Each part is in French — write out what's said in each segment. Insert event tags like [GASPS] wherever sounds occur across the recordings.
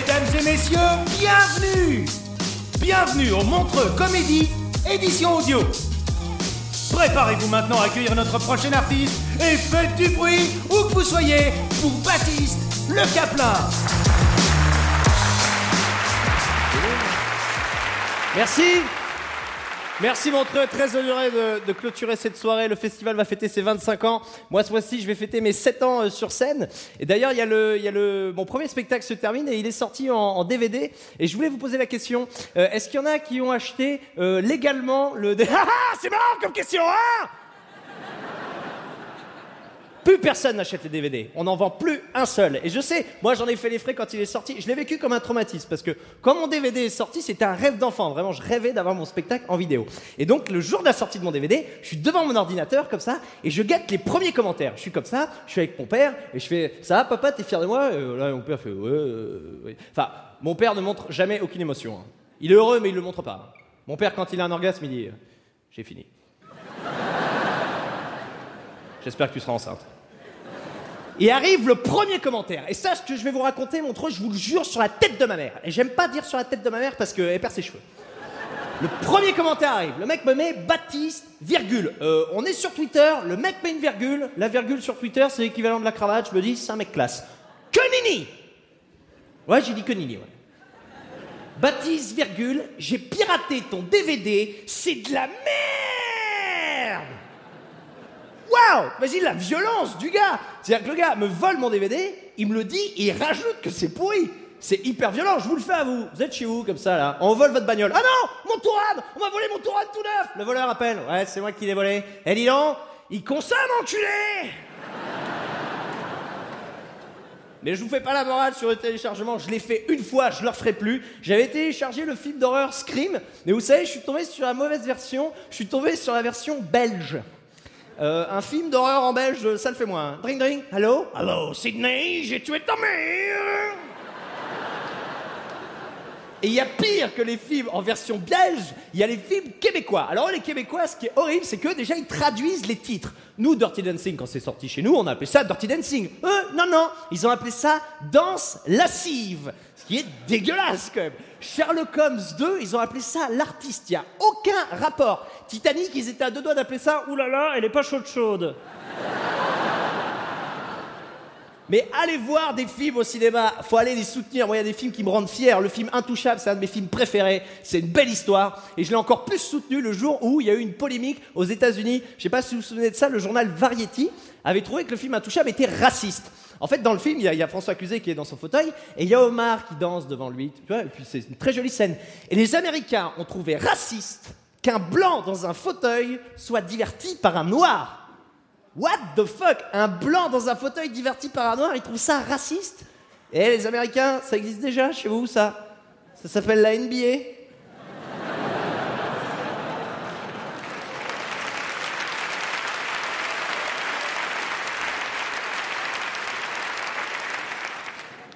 Mesdames et messieurs, bienvenue Bienvenue au Montreux Comédie, édition audio. Préparez-vous maintenant à accueillir notre prochain artiste et faites du bruit où que vous soyez pour Baptiste Le Caplin. Merci. Merci Montreux, très honoré de, de clôturer cette soirée. Le festival va fêter ses 25 ans. Moi, ce mois-ci, je vais fêter mes 7 ans euh, sur scène. Et d'ailleurs, il y a le, il y a le, mon premier spectacle se termine et il est sorti en, en DVD. Et je voulais vous poser la question euh, est-ce qu'il y en a qui ont acheté euh, légalement le. [LAUGHS] Ah ah, c'est marrant comme question, hein? Plus personne n'achète les DVD. On n'en vend plus un seul. Et je sais, moi j'en ai fait les frais quand il est sorti. Je l'ai vécu comme un traumatisme parce que quand mon DVD est sorti, c'était un rêve d'enfant. Vraiment, je rêvais d'avoir mon spectacle en vidéo. Et donc le jour de la sortie de mon DVD, je suis devant mon ordinateur comme ça et je guette les premiers commentaires. Je suis comme ça, je suis avec mon père et je fais ça va papa, t'es fier de moi? Et Là mon père fait ouais. euh, ouais. Enfin, mon père ne montre jamais aucune émotion. hein. Il est heureux mais il le montre pas. Mon père quand il a un orgasme, il dit euh, j'ai fini. J'espère que tu seras enceinte. Et arrive le premier commentaire. Et ça, ce que je vais vous raconter, Montreux, je vous le jure, sur la tête de ma mère. Et j'aime pas dire sur la tête de ma mère parce qu'elle perd ses cheveux. Le premier commentaire arrive. Le mec me met Baptiste, virgule. Euh, on est sur Twitter, le mec met une virgule. La virgule sur Twitter, c'est l'équivalent de la cravate. Je me dis, c'est un mec classe. Que nini Ouais, j'ai dit que nini, ouais. Baptiste, virgule, j'ai piraté ton DVD, c'est de la merde Waouh Imagine la violence du gars C'est-à-dire que le gars me vole mon DVD, il me le dit et il rajoute que c'est pourri c'est hyper violent, je vous le fais à vous. Vous êtes chez vous, comme ça, là. On vole votre bagnole. Ah non Mon Touran On m'a volé mon Touran tout neuf Le voleur appelle. Ouais, c'est moi qui l'ai volé. Eh, dis donc Il consomme, enculé Mais je vous fais pas la morale sur le téléchargement, je l'ai fait une fois, je le referai plus. J'avais téléchargé le film d'horreur Scream, mais vous savez, je suis tombé sur la mauvaise version, je suis tombé sur la version belge. Euh, un film d'horreur en belge, ça le fait moins. Dring dring, allô? Allô, Sydney, j'ai tué ta mère Et il y a pire que les films en version belge, il y a les films québécois. Alors les Québécois, ce qui est horrible, c'est que déjà ils traduisent les titres. Nous, Dirty Dancing, quand c'est sorti chez nous, on a appelé ça Dirty Dancing. Eux, non, non, ils ont appelé ça Danse lascive. Ce qui est dégueulasse quand même. Sherlock Holmes 2, ils ont appelé ça l'artiste. Il n'y a aucun rapport. Titanic, ils étaient à deux doigts d'appeler ça Oulala, elle est pas chaude chaude. Mais allez voir des films au cinéma, faut aller les soutenir. Moi, il y a des films qui me rendent fier. Le film Intouchable, c'est un de mes films préférés. C'est une belle histoire. Et je l'ai encore plus soutenu le jour où il y a eu une polémique aux États-Unis. Je sais pas si vous vous souvenez de ça, le journal Variety avait trouvé que le film Intouchable était raciste. En fait, dans le film, il y, a, François Cluzet qui est dans son fauteuil et il y a Omar qui danse devant lui. Tu vois, et puis c'est une très jolie scène. Et les Américains ont trouvé raciste qu'un blanc dans un fauteuil soit diverti par un noir. What the fuck? Un blanc dans un fauteuil diverti par un noir, ils trouvent ça raciste? Et les Américains, ça existe déjà chez vous, ça? Ça s'appelle la NBA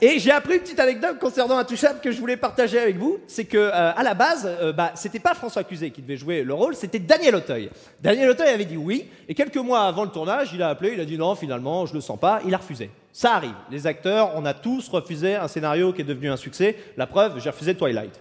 Et j'ai appris une petite anecdote concernant Intouchable que je voulais partager avec vous. C'est que euh, à la base, euh, bah, c'était pas François Cluzet qui devait jouer le rôle, c'était Daniel Auteuil. Daniel Auteuil avait dit oui, et quelques mois avant le tournage, il a appelé, il a dit non, finalement, je le sens pas, il a refusé. Ça arrive. Les acteurs, on a tous refusé un scénario qui est devenu un succès. La preuve, j'ai refusé Twilight.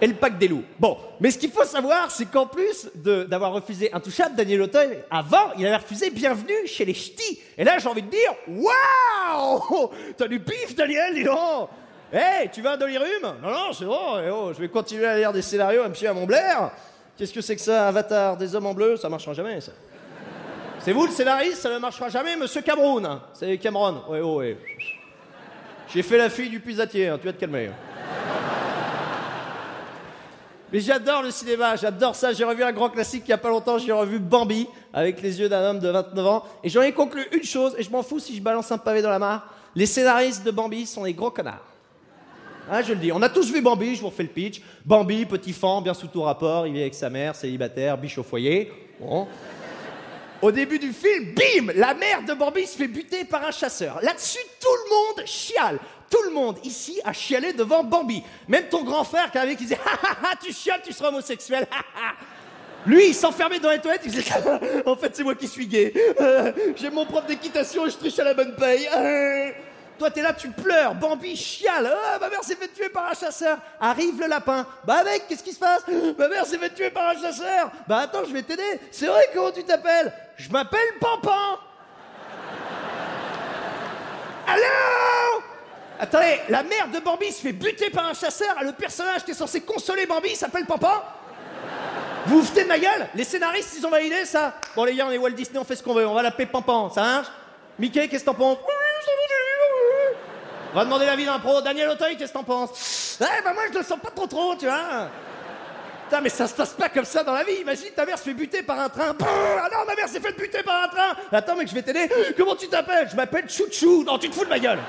Et le pack des loups. Bon, mais ce qu'il faut savoir, c'est qu'en plus d'avoir refusé Intouchable, Daniel Auteuil, avant, il avait refusé Bienvenue chez les Ch'tis. Et là, j'ai envie de dire, waouh T'as du pif, Daniel, dis donc Hé, tu veux un dolirum? Non, non, c'est bon, eh oh, je vais continuer à lire des scénarios à me chier à mon blaire. Qu'est-ce que c'est que ça, Avatar, des hommes en bleu? Ça marchera jamais, ça. C'est vous le scénariste, ça ne marchera jamais, monsieur Cameroun. C'est Cameron. Ouais, oh, ouais. J'ai fait la fille du puisatier, hein, tu vas te calmer. Mais j'adore le cinéma, j'adore ça. J'ai revu un grand classique il n'y a pas longtemps, j'ai revu Bambi avec les yeux d'un homme de 29 ans. Et j'en ai conclu une chose, et je m'en fous si je balance un pavé dans la mare. Les scénaristes de Bambi sont des gros connards. Hein, je le dis. On a tous vu Bambi, je vous refais le pitch. Bambi, petit fan, bien sous tout rapport, il vit avec sa mère, célibataire, biche au foyer. Au début du film, bim La mère de Bambi se fait buter par un chasseur. Là-dessus, tout le monde chiale. Tout le monde ici a chialé devant Bambi. Même ton grand frère qui avait qui disait Ha [LAUGHS] ha ha, tu chiales, tu seras homosexuel. [LAUGHS] Lui, il s'enfermait dans les toilettes, il disait [LAUGHS] En fait, c'est moi qui suis gay. J'ai mon prof d'équitation et je triche à la bonne paye. Toi, t'es là, tu pleures. Bambi chiale. Ah, ma mère s'est fait tuer par un chasseur. Arrive le lapin. Bah, mec, qu'est-ce qui se passe? [GASPS] Ma mère s'est fait tuer par un chasseur. Bah, attends, je vais t'aider. C'est vrai, comment tu t'appelles? Je m'appelle Pampan. Allô? Attendez, la mère de Bambi se fait buter par un chasseur. Le personnage qui est censé consoler Bambi s'appelle Pampan. Vous vous foutez de ma gueule Les scénaristes, ils ont validé ça Bon, les gars, on est Walt Disney, on fait ce qu'on veut. On va l'appeler Pampan. Ça marche Mickey, qu'est-ce que t'en penses on va demander l'avis d'un pro. Daniel Auteuil, qu'est-ce que t'en penses Eh bah moi je le sens pas trop trop, tu vois. Putain, mais ça se passe pas comme ça dans la vie. Imagine ta mère se fait buter par un train. Ah non, ma mère s'est fait buter par un train. Attends, mec, je vais t'aider. Comment tu t'appelles? Je m'appelle Chouchou. Non, tu te fous de ma gueule.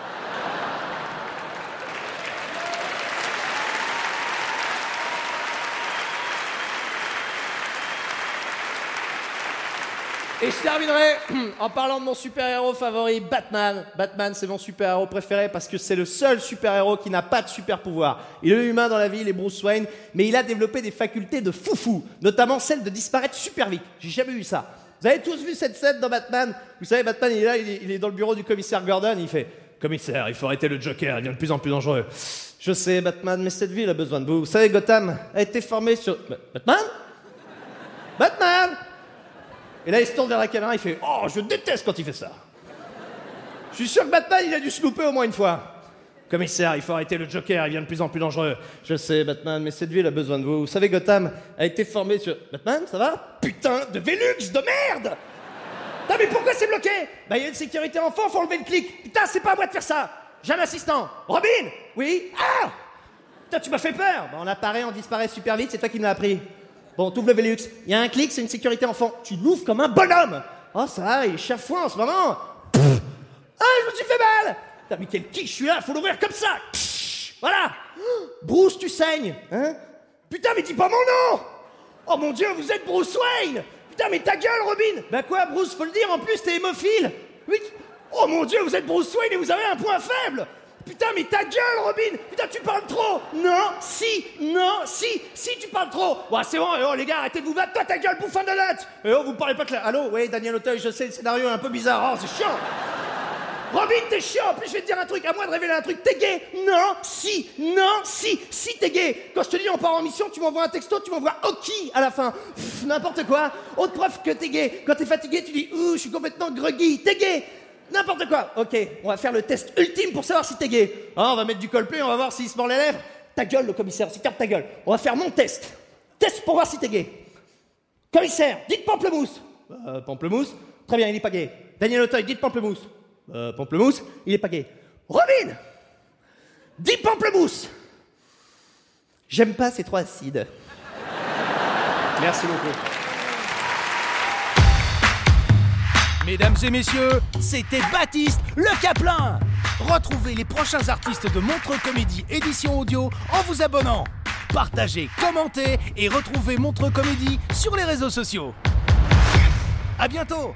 Et je terminerai [CLEARS THROAT] en parlant de mon super-héros favori, Batman. Batman, c'est mon super-héros préféré parce que c'est le seul super-héros qui n'a pas de super-pouvoir. Il est humain dans la vie, il est Bruce Wayne, mais il a développé des facultés de foufou, notamment celle de disparaître super vite. J'ai jamais vu ça. Vous avez tous vu cette scène dans Batman? Vous savez, Batman, il est là, il est, dans le bureau du commissaire Gordon, il fait Commissaire, il faut arrêter le Joker, il devient de plus en plus dangereux. Je sais, Batman, mais cette ville a besoin de vous. Vous savez, Gotham a été formé sur. Ba- Batman? Batman et là, il se tourne vers la caméra, il fait Oh, je déteste quand il fait ça. Je suis sûr que Batman, il a dû se louper au moins une fois. Commissaire, il faut arrêter le Joker, il devient de plus en plus dangereux. Je sais, Batman, mais cette ville a besoin de vous. Vous savez, Gotham a été formé sur. Batman, ça va? Putain de Velux de merde Putain, mais pourquoi c'est bloqué? Bah, il y a une sécurité enfant, faut enlever le clic. Putain, c'est pas à moi de faire ça. J'ai un assistant. Robin Oui? Ah Putain, tu m'as fait peur. Bah, on apparaît, on disparaît super vite, c'est toi qui me l'as appris. Bon, t'ouvres le Velux. Il y a un clic, c'est une sécurité enfant. Tu l'ouvres comme un bonhomme. Oh, ça va, il est chafouin en ce moment. Pff. Ah, je me suis fait mal. Putain, mais quel kick je suis là, faut l'ouvrir comme ça. Voilà. Bruce, tu saignes. Hein Putain, mais dis pas mon nom. Oh mon dieu, vous êtes Bruce Wayne. Putain, mais ta gueule, Robin. Bah quoi, Bruce, faut le dire, en plus, t'es hémophile. Oui. Oh mon dieu, vous êtes Bruce Wayne et vous avez un point faible. Putain, mais ta gueule, Robin Putain, tu parles trop Non, si, non, si, si, tu parles trop Ouais, c'est bon, eh oh, les gars, arrêtez de vous battre, toi, ta gueule, bouffon de notes Eh oh, vous parlez pas clair. Allô Ouais, Daniel Auteuil, je sais, le scénario est un peu bizarre, oh, c'est chiant. Robin, t'es chiant, en plus, je vais te dire un truc, à moi de révéler un truc, t'es gay Non, si, non, si, si, t'es gay. Quand je te dis on part en mission, tu m'envoies un texto, tu m'envoies OK à la fin. N'importe quoi. Autre preuve que t'es gay. Quand t'es fatigué, tu dis Ouh, je suis complètement groggy, t'es gay N'importe quoi. Ok, on va faire le test ultime pour savoir si t'es gay. Ah, on va mettre du Coldplay, on va voir s'il se mord les lèvres. Ta gueule, le commissaire, c'est ferme ta gueule. On va faire mon test. Test pour voir si t'es gay. Commissaire, dites pamplemousse. Euh, pamplemousse Très bien, il est pas gay. Daniel Auteuil, dites pamplemousse. Euh, pamplemousse, il est pas gay. Robin Dis pamplemousse J'aime pas ces trois acides. Merci beaucoup. Mesdames et messieurs, c'était Baptiste le Caplin. Retrouvez les prochains artistes de Montre Comédie édition audio en vous abonnant. Partagez, commentez et retrouvez Montre Comédie sur les réseaux sociaux. À bientôt.